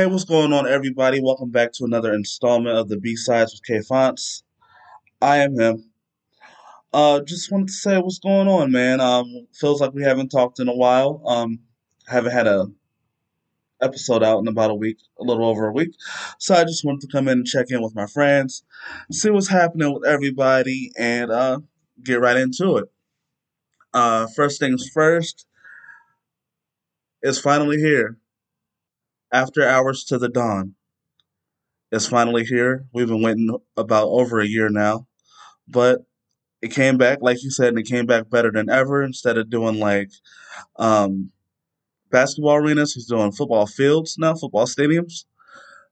Hey, what's going on, everybody? Welcome back to another installment of the B Sides with K Fonts. I am him. Uh, just wanted to say what's going on, man. Um, feels like we haven't talked in a while. Um, haven't had a episode out in about a week, a little over a week. So I just wanted to come in and check in with my friends, see what's happening with everybody, and uh, get right into it. Uh, first things first, it's finally here. After Hours til the Dawn. It's finally here. We've been waiting about over a year now, but it came back, like you said, and it came back better than ever. Instead of doing like um, basketball arenas, he's doing football fields now, football stadiums.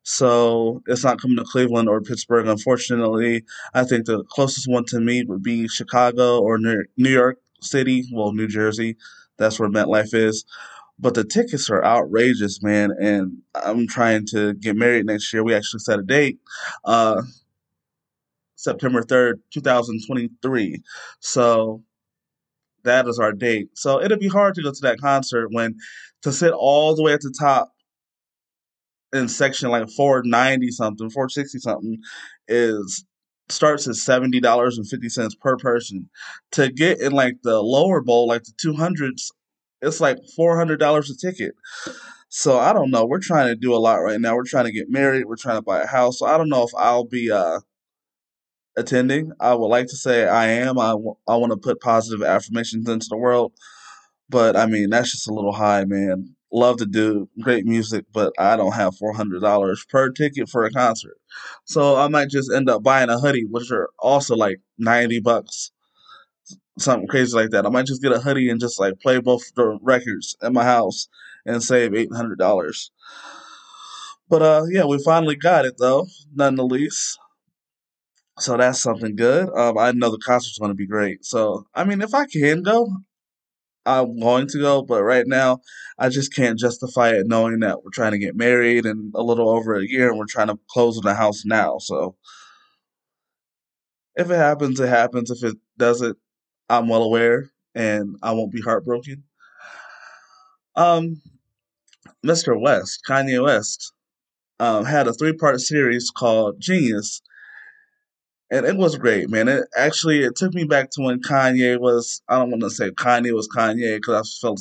So it's not coming to Cleveland or Pittsburgh, unfortunately. I think the closest one to me would be Chicago or New York City, well, New Jersey. That's where MetLife is. But the tickets are outrageous, man. And I'm trying to get married next year. We actually set a date. Uh, September 3rd, 2023. So that is our date. So it'll be hard to go to that concert when to sit all the way at the top in section like 490 something, 460 something is starts at seventy dollars and fifty cents per person. To get in like the lower bowl, like the two hundreds, it's like four hundred dollars a ticket. So I don't know. We're trying to do a lot right now. We're trying to get married. We're trying to buy a house. So I don't know if I'll be uh attending. I would like to say I am. I, w- I want to put positive affirmations into the world. But I mean, that's just a little high, man. Love to do great music, but I don't have $400 per ticket for a concert. So I might just end up buying a hoodie, which are also like 90 bucks, something crazy like that. I might just get a hoodie and just like play both the records at my house and save $800. But uh, yeah, we finally got it though, none the least. So that's something good. Um, I know the concert's going to be great. So, I mean, if I can go, I'm going to go. But right now, I just can't justify it knowing that we're trying to get married in a little over a year and we're trying to close on the house now. So, if it happens, it happens. If it doesn't, I'm well aware and I won't be heartbroken. Um, Mr. West, Kanye West, um, had a three part series called jeen-yuhs and it was great, man. It actually it took me back to when Kanye was. I don't want to say Kanye was Kanye because I felt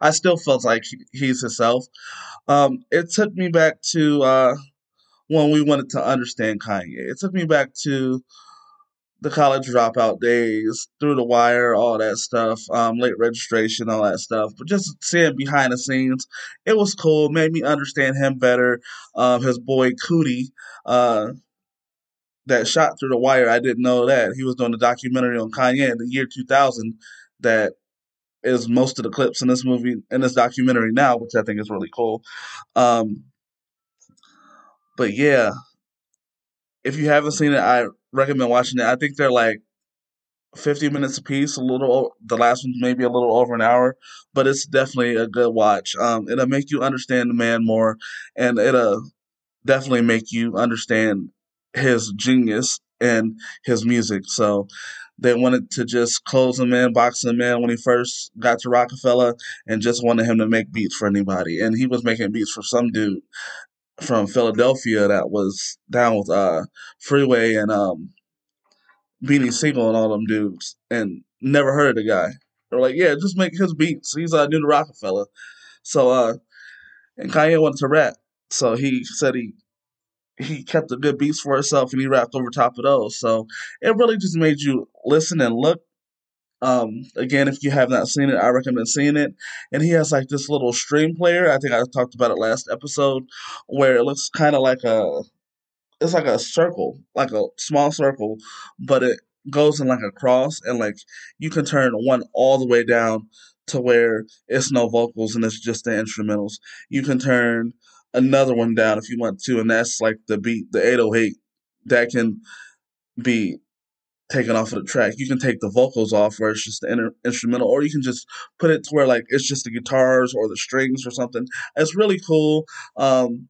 I still felt like he's himself. Um, it took me back to uh, when we wanted to understand Kanye. It took me back to the college dropout days, through the wire, all that stuff, um, late registration, all that stuff. But just seeing behind the scenes, it was cool. Made me understand him better. Um, his boy Coodie. Uh, that shot through the wire. I didn't know that he was doing a documentary on Kanye in the year 2000 that is most of the clips in this movie in this documentary now, which I think is really cool. Um, but yeah, if you haven't seen it, I recommend watching it. I think they're like 50 minutes a piece, a little the last one's maybe a little over an hour, but it's definitely a good watch. Um, it'll make you understand the man more, and it'll definitely make you understand his genius and his music. So they wanted to just close him in, box him in when he first got to Roc-A-Fella, and just wanted him to make beats for anybody. And he was making beats for some dude from Philadelphia that was down with uh, Freeway and um, Beanie Sigel and all them dudes, and never heard of the guy. They're like, yeah, just make his beats. He's uh, new to Roc-A-Fella. So, uh, and Kanye wanted to rap. So he said he he kept the good beats for himself and he rapped over top of those. So it really just made you listen and look. Um, again, if you have not seen it, I recommend seeing it. And he has like this little Stem Player. I think I talked about it last episode, where it looks kind of like a, it's like a circle, like a small circle, but it goes in like a cross, and like you can turn one all the way down to where it's no vocals and it's just the instrumentals. You can turn another one down if you want to, and that's like the beat, the 808 that can be taken off of the track. You can take the vocals off where it's just the inter- instrumental, or you can just put it to where like it's just the guitars or the strings or something. It's really cool. Um,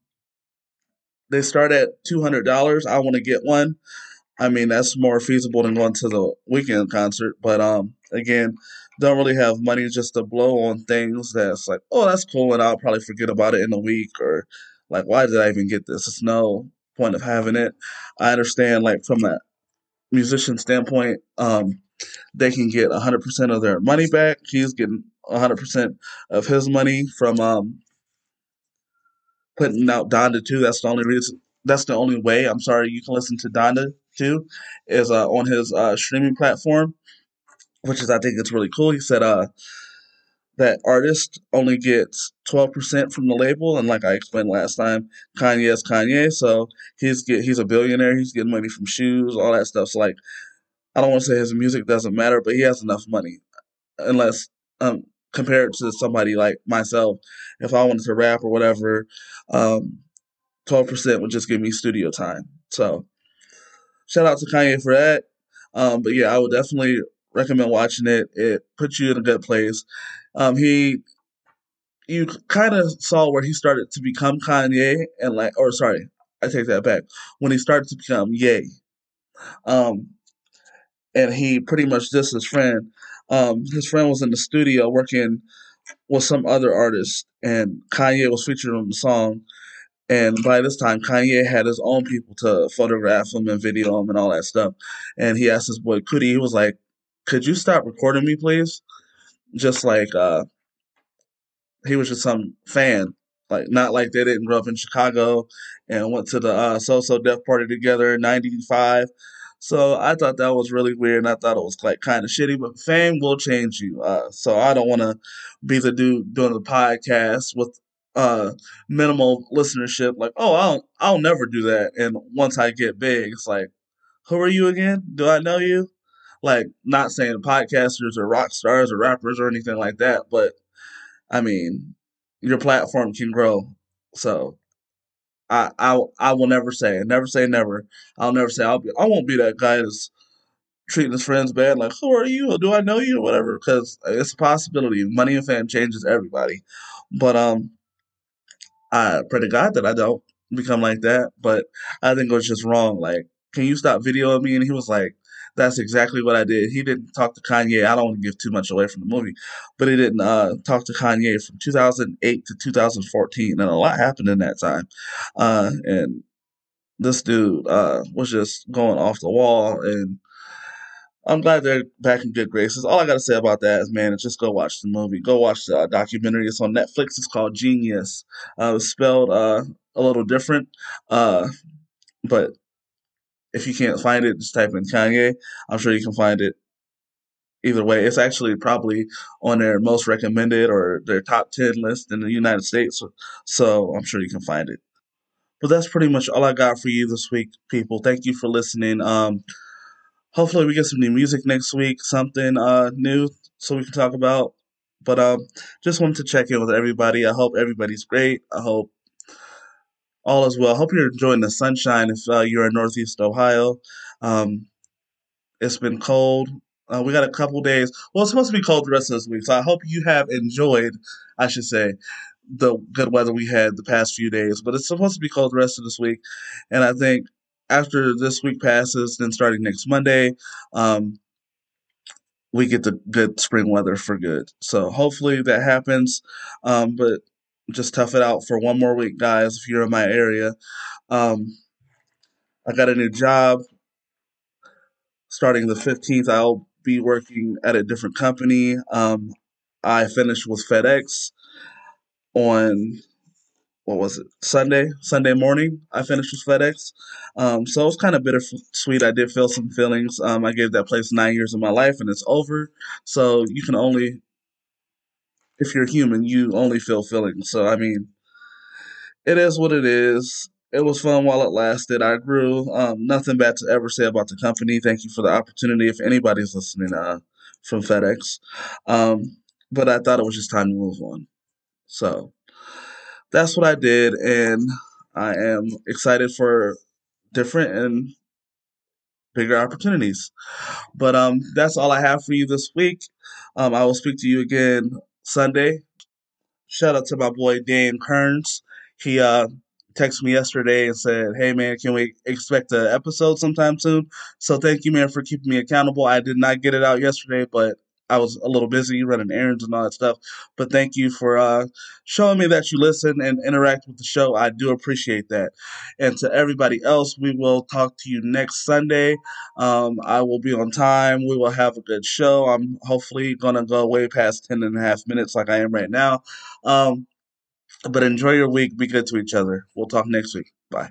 they start at two hundred dollars. I want to get one. I mean, that's more feasible than going to the Weeknd concert. But um, again, don't really have money just to blow on things that's like, oh, that's cool, and I'll probably forget about it in a week or Like, why did I even get this? It's no point of having it. I understand, like, from a musician standpoint, um, they can get 100% of their money back. He's getting 100% of his money from um, putting out Donda 2. That's the only reason. That's the only way. I'm sorry, you can listen to Donda 2 is uh, on his uh, streaming platform, which is I think it's really cool. He said uh, that artist only gets 12% from the label, and like I explained last time, Kanye is Kanye, so he's get he's a billionaire. He's getting money from shoes, all that stuff. So like, I don't want to say his music doesn't matter, but he has enough money, unless um compared to somebody like myself, if I wanted to rap or whatever, um, 12% would just give me studio time. So shout out to Kanye for that. Um, but yeah, I would definitely recommend watching it. It puts you in a good place. Um, he, you kind of saw where he started to become Kanye, and like, or sorry, I take that back. When he started to become Ye, um, and he pretty much dissed his friend. Um, his friend was in the studio working with some other artist, and Kanye was featured on the song. And by this time, Kanye had his own people to photograph him and video him and all that stuff. And he asked his boy Coodie, he was like, "Could you stop recording me, please?" Just like uh, he was just some fan, like not like they didn't grow up in Chicago and went to the uh, So So Def party together in '95. So I thought that was really weird, and I thought it was like kind of shitty. But fame will change you. Uh, so I don't want to be the dude doing the podcast with uh minimal listenership. Like, oh, I'll I'll never do that. And once I get big, it's like, who are you again? Do I know you? Like, not saying podcasters or rock stars or rappers or anything like that, but I mean, your platform can grow. So I I I will never say, never say never. I'll never say I'll be. I won't be that guy that's treating his friends bad. Like, who are you? Or do I know you? Or whatever. Because it's a possibility. Money and fame changes everybody. But um, I pray to God that I don't become like that. But I think it was just wrong. Like, can you stop videoing me? And he was like, that's exactly what I did. He didn't talk to Kanye. I don't want to give too much away from the movie, but he didn't uh, talk to Kanye from 2008 to 2014, and a lot happened in that time. Uh, and this dude uh, was just going off the wall, and I'm glad they're back in good graces. All I gotta say about that is, man, just go watch the movie. Go watch the uh, documentary. It's on Netflix. It's called jeen-yuhs. Uh, it's spelled uh, a little different, uh, but if you can't find it, just type in Kanye. I'm sure you can find it either way. It's actually probably on their most recommended or their top 10 list in the United States. So I'm sure you can find it. But that's pretty much all I got for you this week, people. Thank you for listening. Um, hopefully we get some new music next week, something uh, new so we can talk about. But um, just wanted to check in with everybody. I hope everybody's great. I hope all is well. Hope you're enjoying the sunshine if uh, you're in Northeast Ohio. Um, it's been cold. Uh, we got a couple days. Well, it's supposed to be cold the rest of this week, so I hope you have enjoyed, I should say, the good weather we had the past few days. But it's supposed to be cold the rest of this week, and I think after this week passes, then starting next Monday, um, we get the good spring weather for good. So hopefully that happens. Um, but just tough it out for one more week, guys, if you're in my area. Um, I got a new job starting the 15th. I'll be working at a different company. Um, I finished with FedEx on what was it Sunday Sunday morning. I finished with FedEx, um, so it was kind of bittersweet. I did feel some feelings. Um, I gave that place nine years of my life, and it's over. So you can only if you're human, you only feel feelings. So I mean, it is what it is. It was fun while it lasted. I grew. Um, nothing bad to ever say about the company. Thank you for the opportunity. If anybody's listening uh, from FedEx, um, but I thought it was just time to move on. So that's what I did, and I am excited for different and bigger opportunities. But um, that's all I have for you this week. Um, I will speak to you again Sunday. Shout out to my boy Dan Kearns. He uh texted me yesterday and said, "Hey man, can we expect an episode sometime soon?" So thank you, man, for keeping me accountable. I did not get it out yesterday, but I was a little busy running errands and all that stuff. But thank you for uh, showing me that you listen and interact with the show. I do appreciate that. And to everybody else, we will talk to you next Sunday. Um, I will be on time. We will have a good show. I'm hopefully going to go way past 10 and a half minutes like I am right now. Um, but enjoy your week. Be good to each other. We'll talk next week. Bye.